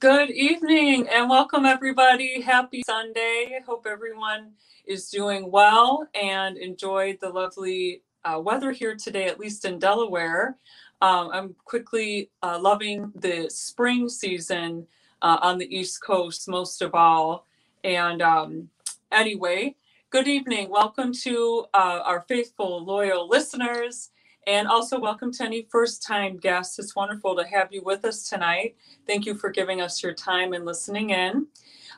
Good evening and welcome everybody. Happy Sunday. Hope everyone is doing well and enjoyed the lovely uh, weather here today, at least in Delaware. Um, I'm quickly uh, loving the spring season uh, on the East Coast most of all. And um, anyway, good evening. Welcome to uh, our faithful, loyal listeners. And also, welcome to any first time guests. It's wonderful to have you with us tonight. Thank you for giving us your time and listening in.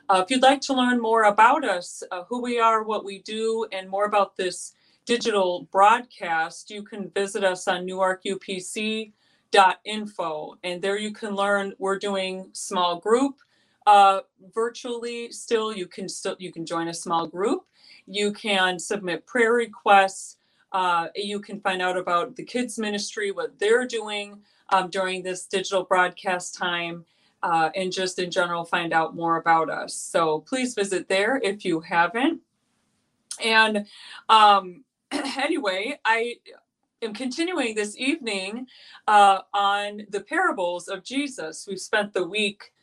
Uh, if you'd like to learn more about us, uh, who we are, what we do, and more about this digital broadcast, you can visit us on newarkupc.info. And there you can learn we're doing small group uh, virtually still. You can still you can join a small group. You can submit prayer requests uh, you can find out about the kids ministry, what they're doing um, during this digital broadcast time, uh, and just in general find out more about us. So please visit there if you haven't. And um, anyway, I am continuing this evening uh, on the parables of Jesus. We've spent the week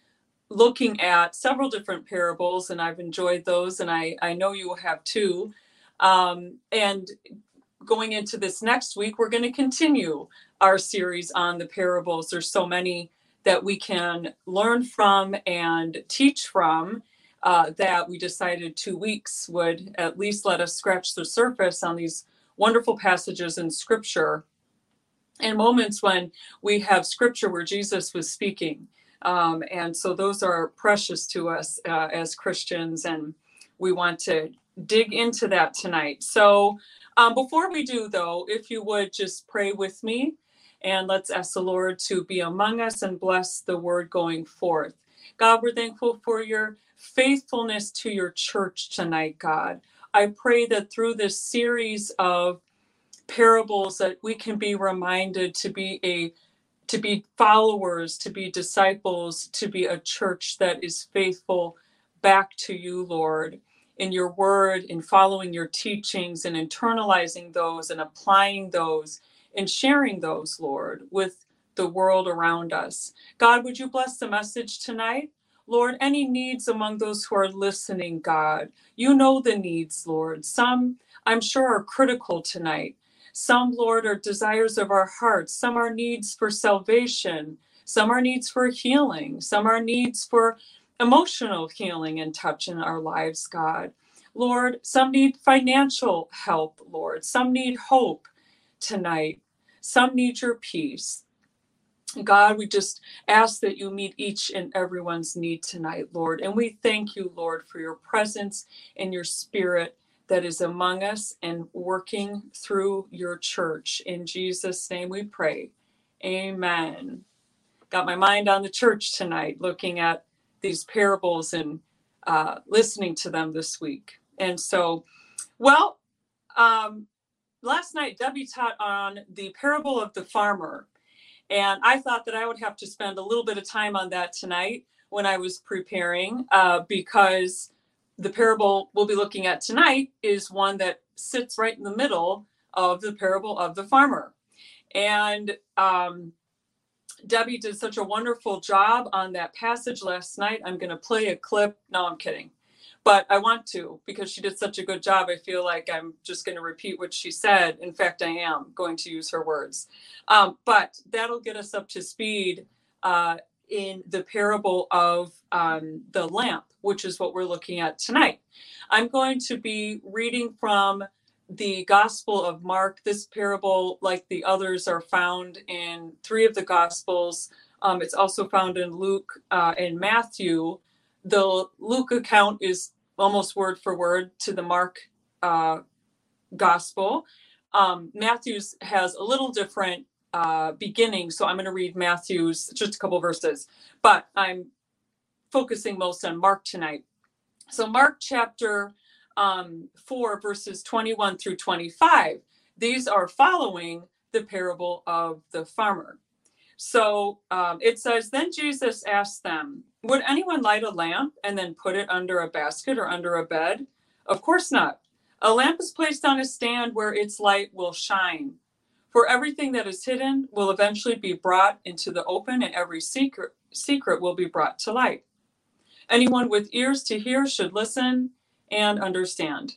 looking at several different parables, and I've enjoyed those, and I, I know you will have too. Um, and going into this next week, we're going to continue our series on the parables. There's so many that we can learn from and teach from uh, that we decided two weeks would at least let us scratch the surface on these wonderful passages in scripture and moments when we have scripture where Jesus was speaking. Um, and so those are precious to us uh, as Christians, and we want to dig into that tonight. So um, before we do, though, if you would just pray with me and let's ask the Lord to be among us and bless the word going forth. God, we're thankful for your faithfulness to your church tonight, God. I pray that through this series of parables that we can be reminded to be a to be followers, to be disciples, to be a church that is faithful back to you, Lord in your word, in following your teachings and internalizing those and applying those and sharing those, Lord, with the world around us. God, would you bless the message tonight? Lord, any needs among those who are listening, God, you know the needs, Lord. Some, I'm sure, are critical tonight. Some, Lord, are desires of our hearts. Some are needs for salvation. Some are needs for healing. Some are needs for emotional healing and touch in our lives, God. Lord, some need financial help, Lord. Some need hope tonight. Some need your peace. God, we just ask that you meet each and everyone's need tonight, Lord. And we thank you, Lord, for your presence and your spirit that is among us and working through your church. In Jesus' name we pray. Amen. Got my mind on the church tonight, looking at these parables and uh, listening to them this week. And so, well, um, last night Debbie taught on the parable of the farmer. And I thought that I would have to spend a little bit of time on that tonight when I was preparing, uh, because the parable we'll be looking at tonight is one that sits right in the middle of the parable of the farmer. And um, Debbie did such a wonderful job on that passage last night. I'm going to play a clip. No, I'm kidding. But I want to because she did such a good job. I feel like I'm just going to repeat what she said. In fact, I am going to use her words. Um, but that'll get us up to speed uh, in the parable of um, the lamp, which is what we're looking at tonight. I'm going to be reading from the Gospel of Mark. This parable, like the others, are found in three of the Gospels. Um, it's also found in Luke uh, and Matthew. The Luke account is almost word for word to the Mark uh, Gospel. Um, Matthew's has a little different uh, beginning, so I'm going to read Matthew's just a couple verses, but I'm focusing most on Mark tonight. So, Mark chapter um, 4, verses 21 through 25. These are following the parable of the farmer. So um, it says, Then Jesus asked them, Would anyone light a lamp and then put it under a basket or under a bed? Of course not. A lamp is placed on a stand where its light will shine. For everything that is hidden will eventually be brought into the open, and every secret, secret will be brought to light. Anyone with ears to hear should listen and understand.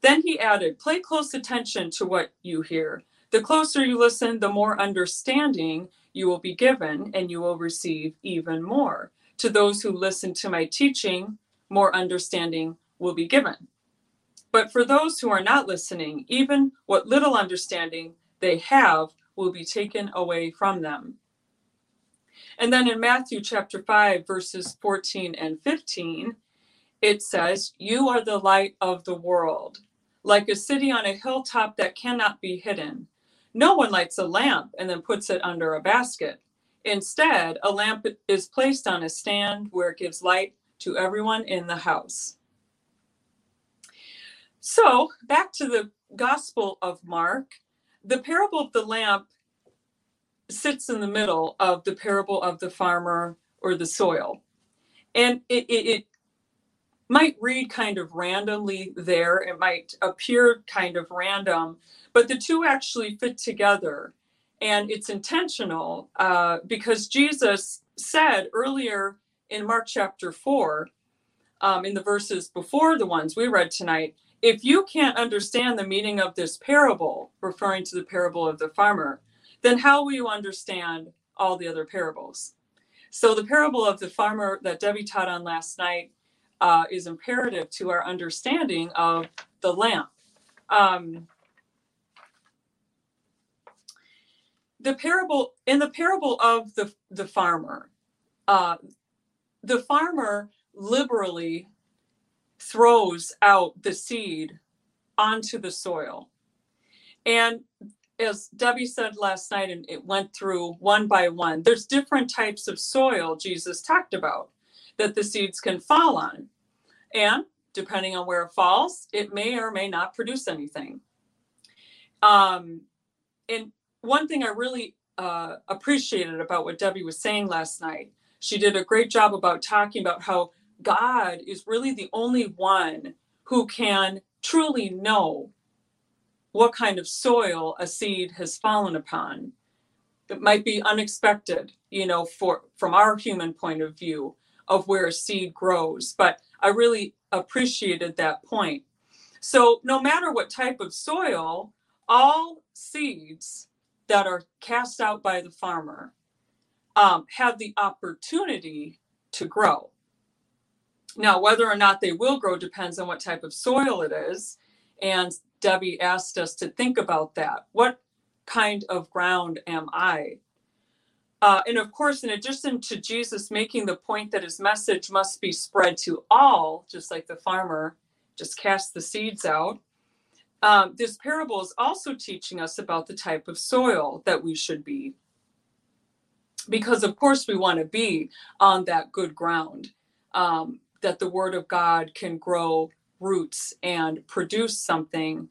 Then he added, Pay close attention to what you hear. The closer you listen, the more understanding you will be given, and you will receive even more. To those who listen to my teaching, more understanding will be given. But for those who are not listening, even what little understanding they have will be taken away from them. And then in Matthew chapter 5, verses 14 and 15, it says, You are the light of the world, like a city on a hilltop that cannot be hidden. No one lights a lamp and then puts it under a basket. Instead, a lamp is placed on a stand where it gives light to everyone in the house. So, back to the Gospel of Mark, the parable of the lamp sits in the middle of the parable of the farmer or the soil. And it, it, it might read kind of randomly there, it might appear kind of random, but the two actually fit together. And it's intentional uh, because Jesus said earlier in Mark chapter 4, um, in the verses before the ones we read tonight, if you can't understand the meaning of this parable, referring to the parable of the farmer, then how will you understand all the other parables? So, the parable of the farmer that Debbie taught on last night uh, is imperative to our understanding of the lamp. Um, the parable in the parable of the the farmer, uh, the farmer liberally throws out the seed onto the soil, and as Debbie said last night, and it went through one by one. There's different types of soil Jesus talked about that the seeds can fall on, and depending on where it falls, it may or may not produce anything. Um, and one thing I really uh, appreciated about what Debbie was saying last night, she did a great job about talking about how God is really the only one who can truly know what kind of soil a seed has fallen upon. It might be unexpected, you know, for from our human point of view of where a seed grows, but I really appreciated that point. So no matter what type of soil, all seeds that are cast out by the farmer um, have the opportunity to grow. Now, whether or not they will grow depends on what type of soil it is. And Debbie asked us to think about that. What kind of ground am I? Uh, and of course, in addition to Jesus making the point that his message must be spread to all, just like the farmer just cast the seeds out, um, this parable is also teaching us about the type of soil that we should be. Because, of course, we want to be on that good ground, um, that the Word of God can grow roots and produce something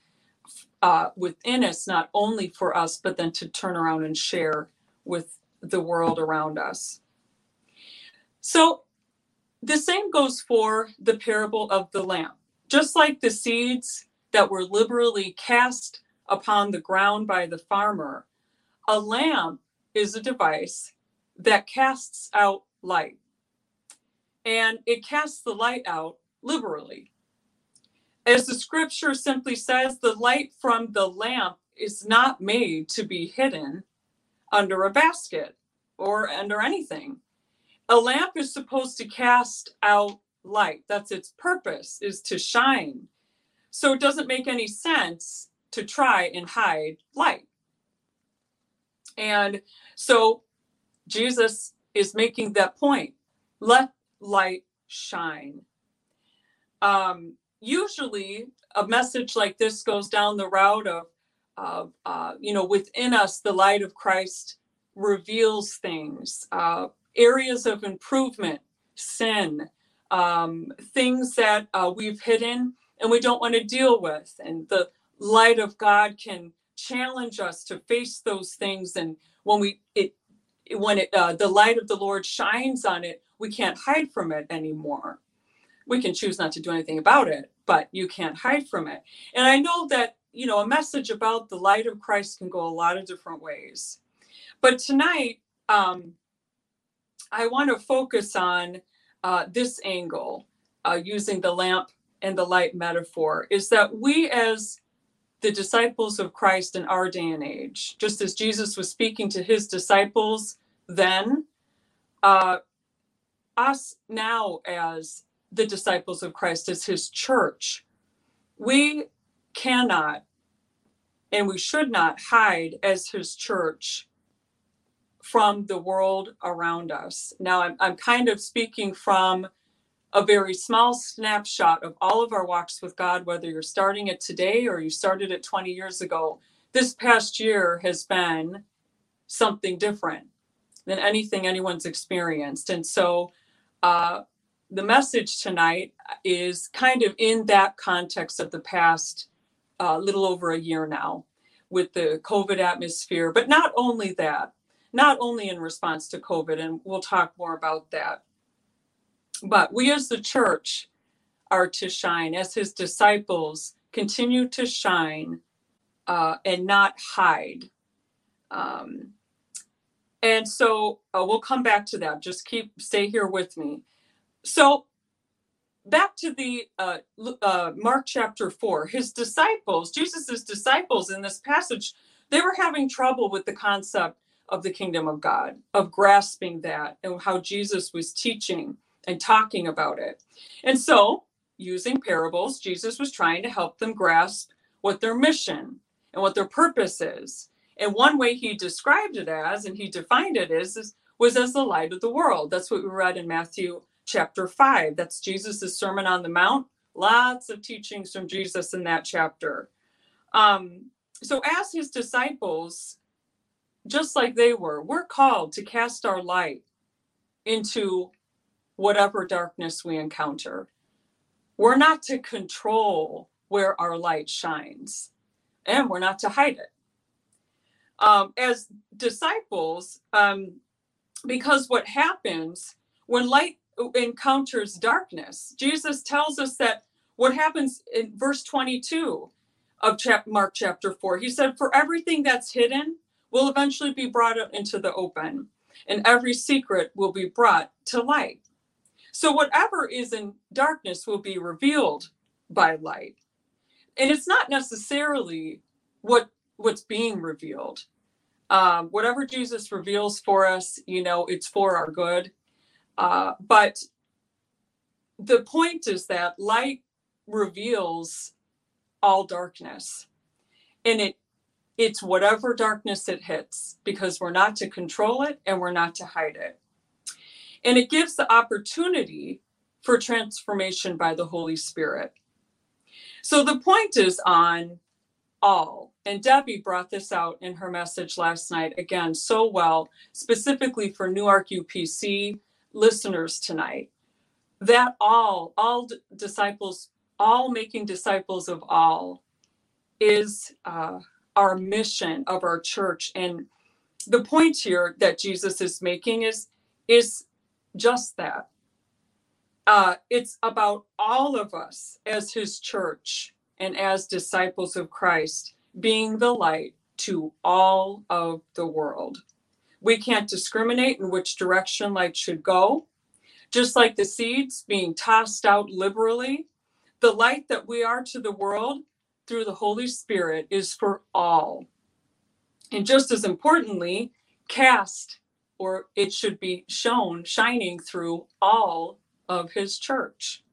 uh, within us, not only for us, but then to turn around and share with the world around us. So, the same goes for the parable of the lamp. Just like the seeds that were liberally cast upon the ground by the farmer, a lamp is a device that casts out light. And it casts the light out liberally. As the scripture simply says, the light from the lamp is not made to be hidden under a basket or under anything. A lamp is supposed to cast out light. That's its purpose, is to shine so it doesn't make any sense to try and hide light. And so Jesus is making that point. Let light shine. Um, usually, a message like this goes down the route of, uh, you know, within us, the light of Christ reveals things, uh, areas of improvement, sin, um, things that uh, we've hidden and we don't want to deal with. And the light of God can challenge us to face those things. And when we it when it uh, the light of the Lord shines on it, we can't hide from it anymore. We can choose not to do anything about it, but you can't hide from it. And I know that you know, a message about the light of Christ can go a lot of different ways. But tonight, um, I want to focus on uh, this angle uh, using the lamp and the light metaphor is that we, as the disciples of Christ in our day and age, just as Jesus was speaking to his disciples then, uh, us now as the disciples of Christ, as his church, we cannot and we should not hide as his church from the world around us. Now, I'm, I'm kind of speaking from a very small snapshot of all of our walks with God, whether you're starting it today or you started it 20 years ago. This past year has been something different than anything anyone's experienced. And so, uh, the message tonight is kind of in that context of the past uh, little over a year now with the COVID atmosphere. But not only that, not only in response to COVID, and we'll talk more about that, but we as the church are to shine, as his disciples continue to shine uh, and not hide. Um, and so uh, we'll come back to that. Just keep, stay here with me. So back to the uh, uh, Mark chapter 4, his disciples, Jesus's disciples in this passage, they were having trouble with the concept of the kingdom of God, of grasping that and how Jesus was teaching and talking about it. And so, using parables, Jesus was trying to help them grasp what their mission and what their purpose is. And one way he described it as, and he defined it as, is, was as the light of the world. That's what we read in Matthew chapter 5. That's Jesus' Sermon on the Mount. Lots of teachings from Jesus in that chapter. Um, so, as his disciples, just like they were, we're called to cast our light into whatever darkness we encounter. We're not to control where our light shines, and we're not to hide it. Um, as disciples, um, because what happens when light encounters darkness, Jesus tells us that what happens in verse 22 of chap- Mark chapter 4, he said, For everything that's hidden will eventually be brought into the open, and every secret will be brought to light. So whatever is in darkness will be revealed by light. And it's not necessarily what what's being revealed. Um, whatever Jesus reveals for us, you know, it's for our good. Uh, but the point is that light reveals all darkness, and it it's whatever darkness it hits because we're not to control it and we're not to hide it. And it gives the opportunity for transformation by the Holy Spirit. So the point is on all. And Debbie brought this out in her message last night, again, so well, specifically for Newark UPC listeners tonight. That all, all disciples, all making disciples of all is uh, our mission of our church. And the point here that Jesus is making is, is just that. Uh, it's about all of us as his church and as disciples of Christ being the light to all of the world. We can't discriminate in which direction light should go. Just like the seeds being tossed out liberally, the light that we are to the world through the Holy Spirit is for all. And just as importantly, cast or it should be shown shining through all of his church.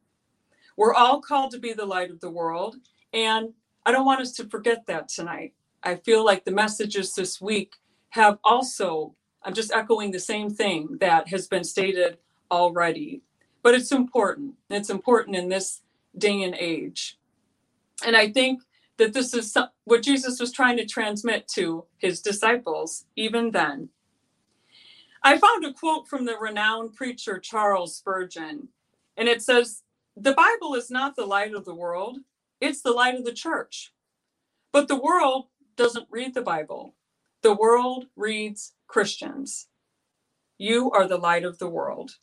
We're all called to be the light of the world. And I don't want us to forget that tonight. I feel like the messages this week have also, I'm just echoing the same thing that has been stated already. But it's important. It's important in this day and age. And I think that this is what Jesus was trying to transmit to his disciples even then. I found a quote from the renowned preacher Charles Spurgeon, and it says, The Bible is not the light of the world, it's the light of the church. But the world doesn't read the Bible, the world reads Christians. You are the light of the world.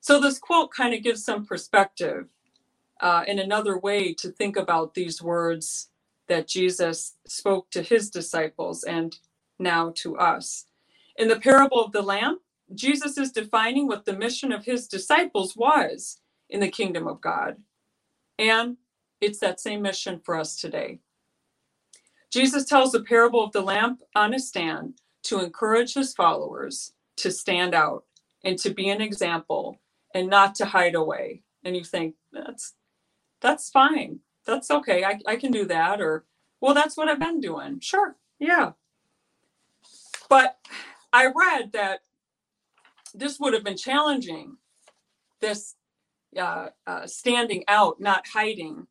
So, this quote kind of gives some perspective uh, in another way to think about these words that Jesus spoke to his disciples and now to us. In the parable of the lamp, Jesus is defining what the mission of his disciples was in the kingdom of God. And it's that same mission for us today. Jesus tells the parable of the lamp on a stand to encourage his followers to stand out and to be an example and not to hide away. And you think, that's that's fine. That's okay. I, I can do that. Or, well, that's what I've been doing. Sure. Yeah. But I read that this would have been challenging. This uh, uh, standing out, not hiding,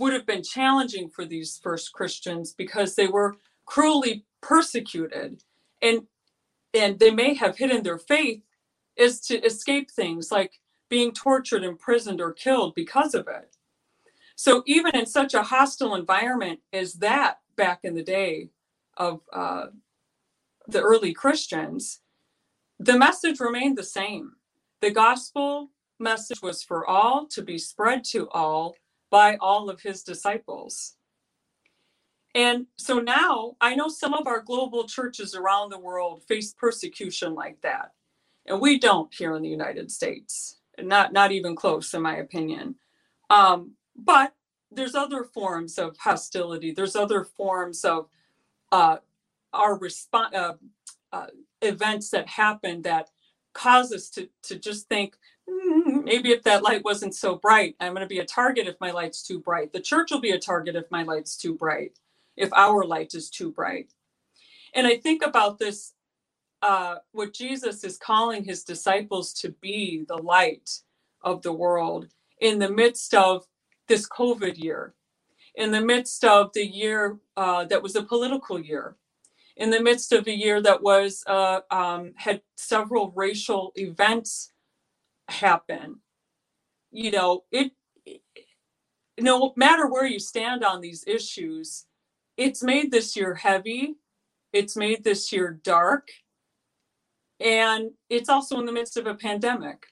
would have been challenging for these first Christians because they were cruelly persecuted, and and they may have hidden their faith is to escape things like being tortured, imprisoned, or killed because of it. So even in such a hostile environment as that back in the day of uh, the early Christians, the message remained the same. The gospel message was for all to be spread to all by all of his disciples. And so now I know some of our global churches around the world face persecution like that. And we don't here in the United States. Not not even close in my opinion. Um, but there's other forms of hostility. There's other forms of uh, our response uh, uh, events that happen that cause us to to just think mm, maybe if that light wasn't so bright, I'm going to be a target if my light's too bright. The church will be a target if my light's too bright if our light is too bright. And I think about this uh, what Jesus is calling his disciples to be the light of the world in the midst of this COVID year, in the midst of the year uh, that was a political year, in the midst of a year that was uh, um, had several racial events happen. You know, it no matter where you stand on these issues, it's made this year heavy. It's made this year dark. And it's also in the midst of a pandemic.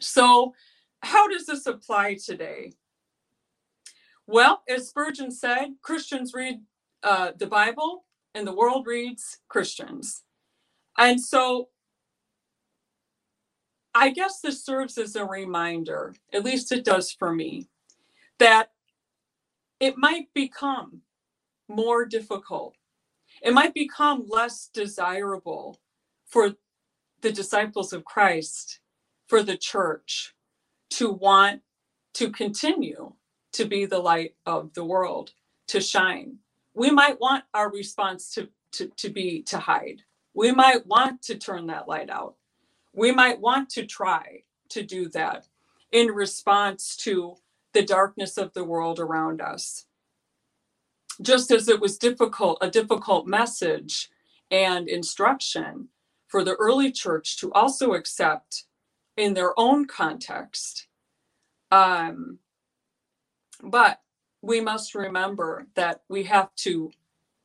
So, how does this apply today? Well, as Spurgeon said, Christians read uh, the Bible and the world reads Christians. And so I guess this serves as a reminder, at least it does for me, that it might become more difficult. It might become less desirable for the disciples of Christ, for the church to want to continue to be the light of the world, to shine. We might want our response to, to, to be to hide. We might want to turn that light out. We might want to try to do that in response to the darkness of the world around us just as it was difficult, a difficult message and instruction for the early church to also accept in their own context. Um, but we must remember that we have to,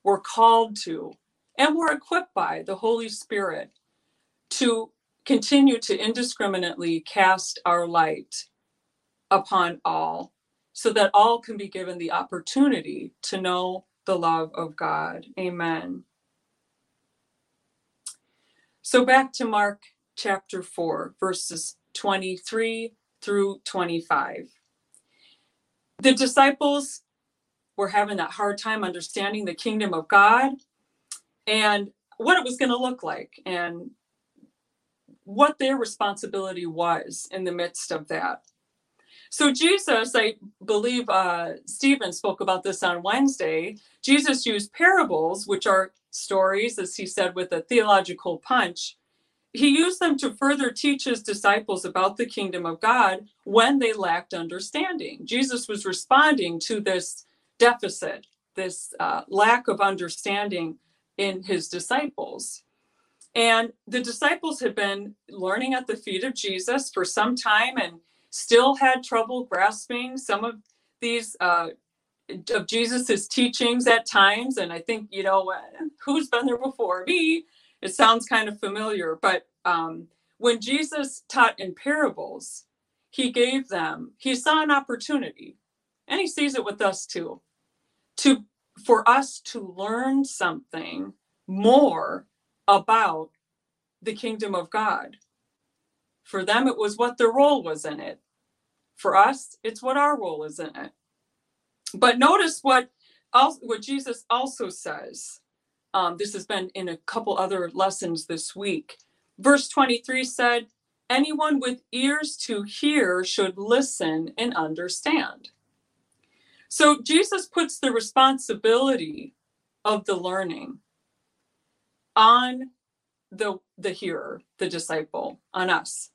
we're called to, and we're equipped by the Holy Spirit to continue to indiscriminately cast our light upon all so that all can be given the opportunity to know the love of God. Amen. So back to Mark chapter 4, verses 23 through 25. The disciples were having that hard time understanding the kingdom of God and what it was going to look like and what their responsibility was in the midst of that. So Jesus, I believe uh, Stephen spoke about this on Wednesday. Jesus used parables, which are stories, as he said, with a theological punch. He used them to further teach his disciples about the kingdom of God when they lacked understanding. Jesus was responding to this deficit, this uh, lack of understanding in his disciples. And the disciples had been learning at the feet of Jesus for some time and still had trouble grasping some of these uh, of Jesus's teachings at times. And I think, you know, who's been there before me? It sounds kind of familiar. But um, when Jesus taught in parables, he gave them, he saw an opportunity, and he sees it with us too, to for us to learn something more about the kingdom of God. For them, it was what their role was in it. For us, it's what our role is in it. But notice what what Jesus also says. Um, this has been in a couple other lessons this week. Verse 23 said, Anyone with ears to hear should listen and understand. So Jesus puts the responsibility of the learning on the, the hearer, the disciple, on us.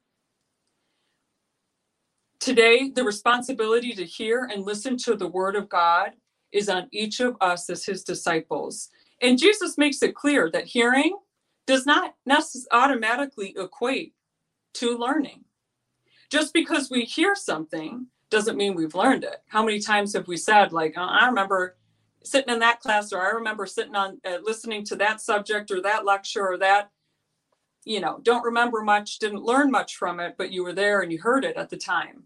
Today, the responsibility to hear and listen to the word of God is on each of us as his disciples. And Jesus makes it clear that hearing does not necessarily automatically equate to learning. Just because we hear something doesn't mean we've learned it. How many times have we said, like, oh, I remember sitting in that class, or I remember sitting on uh, listening to that subject or that lecture or that, you know, don't remember much, didn't learn much from it, but you were there and you heard it at the time.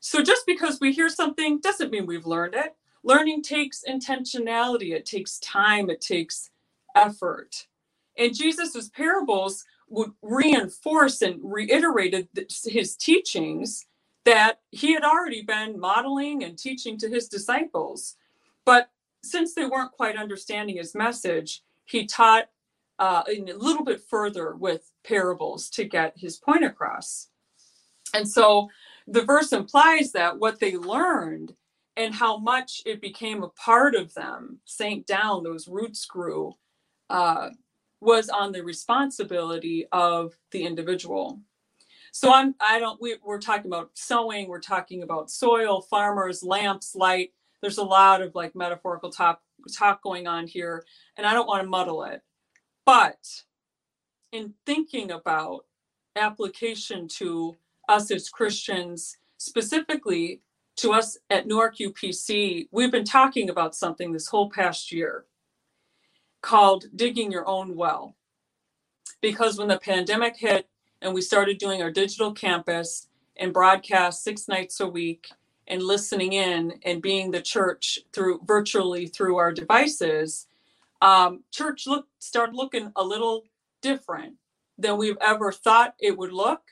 So just because we hear something doesn't mean we've learned it. Learning takes intentionality, it takes time, it takes effort. And Jesus's parables would reinforce and reiterated his teachings that he had already been modeling and teaching to his disciples. But since they weren't quite understanding his message, he taught uh, a little bit further with parables to get his point across. And so the verse implies that what they learned and how much it became a part of them sank down, those roots grew, uh, was on the responsibility of the individual. So I'm I don't we, we're talking about sowing, we're talking about soil, farmers, lamps, light. There's a lot of like metaphorical talk talk going on here, and I don't want to muddle it. But in thinking about application to us as Christians, specifically to us at Newark UPC, we've been talking about something this whole past year called digging your own well. Because when the pandemic hit and we started doing our digital campus and broadcast six nights a week and listening in and being the church through virtually through our devices, um, church look started looking a little different than we've ever thought it would look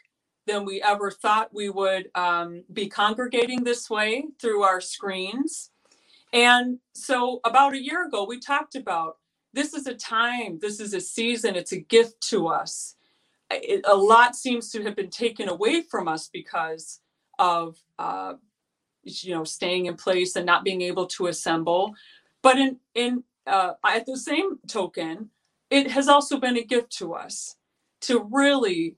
than we ever thought we would um, be congregating this way through our screens. And so, about a year ago, we talked about this is a time, this is a season, it's a gift to us. It, a lot seems to have been taken away from us because of, uh, you know, staying in place and not being able to assemble. But in in uh, at the same token, it has also been a gift to us to really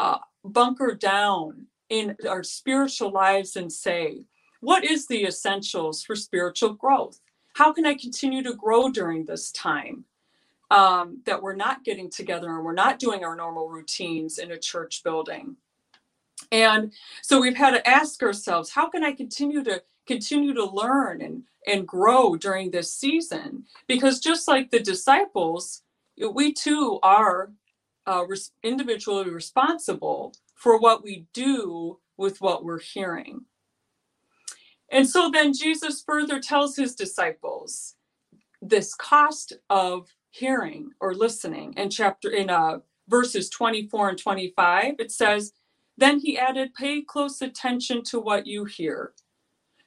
uh, bunker down in our spiritual lives and say, what is the essentials for spiritual growth? How can I continue to grow during this time um, that we're not getting together and we're not doing our normal routines in a church building? And so we've had to ask ourselves, how can I continue to continue to learn and and grow during this season? Because just like the disciples, we too are uh, res- individually responsible for what we do with what we're hearing. And so then Jesus further tells his disciples this cost of hearing or listening in chapter in uh, verses 24 and 25 it says then he added pay close attention to what you hear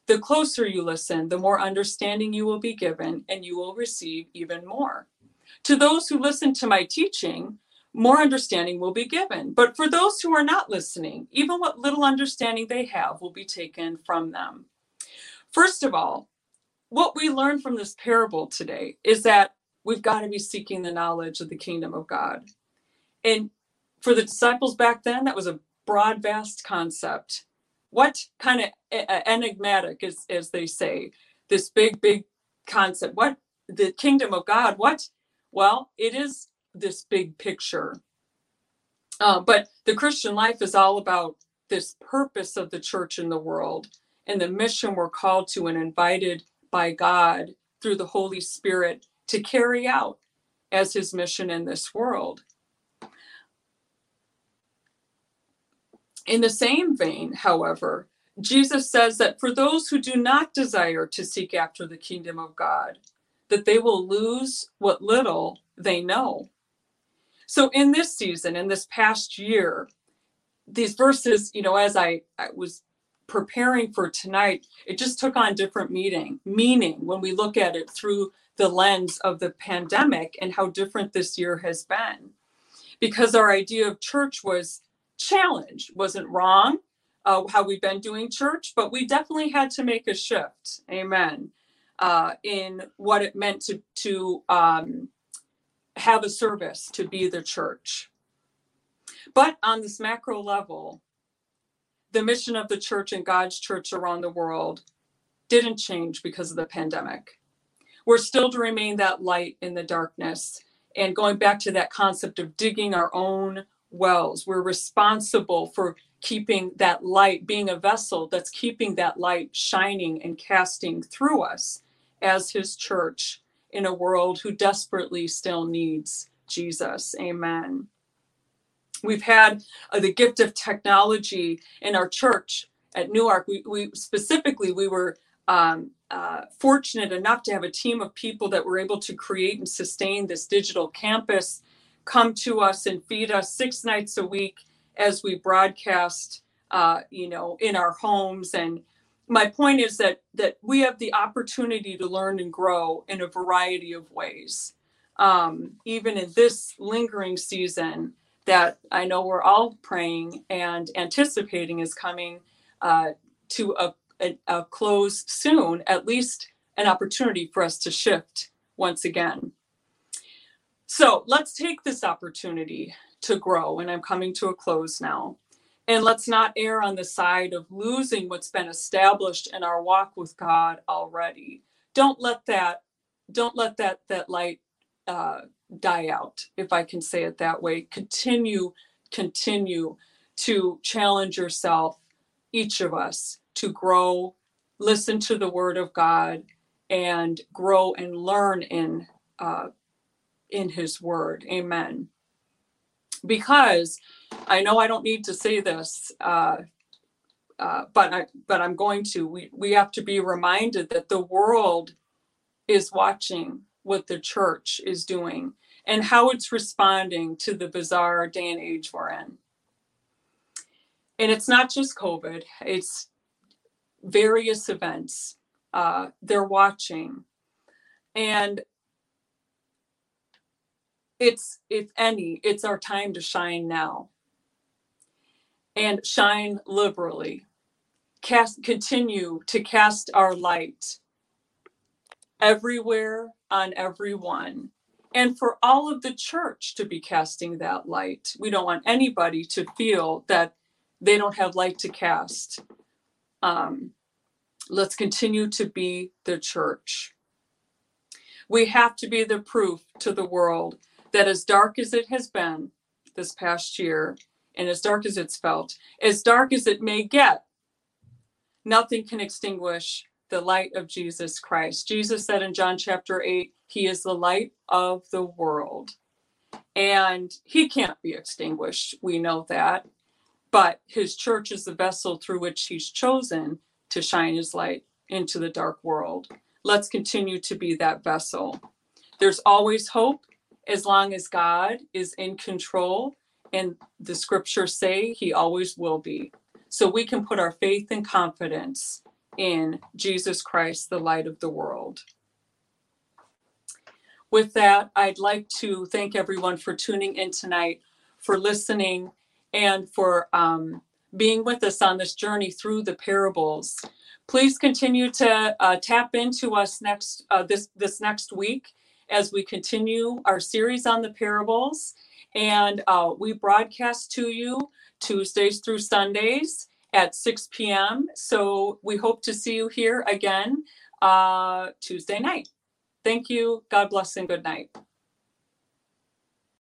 the closer you listen the more understanding you will be given and you will receive even more to those who listen to my teaching more understanding will be given. But for those who are not listening, even what little understanding they have will be taken from them. First of all, what we learn from this parable today is that we've got to be seeking the knowledge of the kingdom of God. And for the disciples back then, that was a broad, vast concept. What kind of enigmatic, as, as they say, this big, big concept? What the kingdom of God? What? Well, it is this big picture. Uh, but the Christian life is all about this purpose of the church in the world and the mission we're called to and invited by God through the Holy Spirit to carry out as his mission in this world. In the same vein, however, Jesus says that for those who do not desire to seek after the kingdom of God, that they will lose what little they know. So in this season, in this past year, these verses, you know, as I, I was preparing for tonight, it just took on different meaning, meaning when we look at it through the lens of the pandemic and how different this year has been. Because our idea of church was challenge, wasn't wrong, uh, how we've been doing church, but we definitely had to make a shift. Amen. Uh, in what it meant to to um, have a service, to be the church. But on this macro level, the mission of the church and God's church around the world didn't change because of the pandemic. We're still to remain that light in the darkness. And going back to that concept of digging our own wells, we're responsible for keeping that light, being a vessel that's keeping that light shining and casting through us as his church in a world who desperately still needs Jesus. Amen. We've had uh, the gift of technology in our church at Newark. We, we specifically, we were um, uh, fortunate enough to have a team of people that were able to create and sustain this digital campus come to us and feed us six nights a week as we broadcast, uh, you know, in our homes. And my point is that that we have the opportunity to learn and grow in a variety of ways, um, even in this lingering season that I know we're all praying and anticipating is coming uh, to a, a, a close soon. At least an opportunity for us to shift once again. So let's take this opportunity to grow. And I'm coming to a close now. And let's not err on the side of losing what's been established in our walk with God already. Don't let that, don't let that that light uh, die out, if I can say it that way. Continue, continue to challenge yourself, each of us, to grow, listen to the Word of God, and grow and learn in uh, in His Word. Amen because I know I don't need to say this, uh, uh, but I but I'm going to. We we have to be reminded that the world is watching what the church is doing and how it's responding to the bizarre day and age we're in. And it's not just COVID; it's various events. Uh, they're watching, and it's if any it's our time to shine now. And shine liberally. Cast continue to cast our light everywhere on everyone. And for all of the church to be casting that light. We don't want anybody to feel that they don't have light to cast. Um, let's continue to be the church. We have to be the proof to the world that as dark as it has been this past year, and as dark as it's felt, as dark as it may get, nothing can extinguish the light of Jesus Christ. Jesus said in John chapter 8, He is the light of the world. And He can't be extinguished. We know that. But His church is the vessel through which He's chosen to shine His light into the dark world. Let's continue to be that vessel. There's always hope as long as God is in control and the scriptures say he always will be. So we can put our faith and confidence in Jesus Christ, the light of the world. With that, I'd like to thank everyone for tuning in tonight, for listening, and for um, being with us on this journey through the parables. Please continue to uh, tap into us next uh, this this next week as we continue our series on the parables. And uh, we broadcast to you Tuesdays through Sundays at 6 p.m. So we hope to see you here again uh, Tuesday night. Thank you. God bless and good night.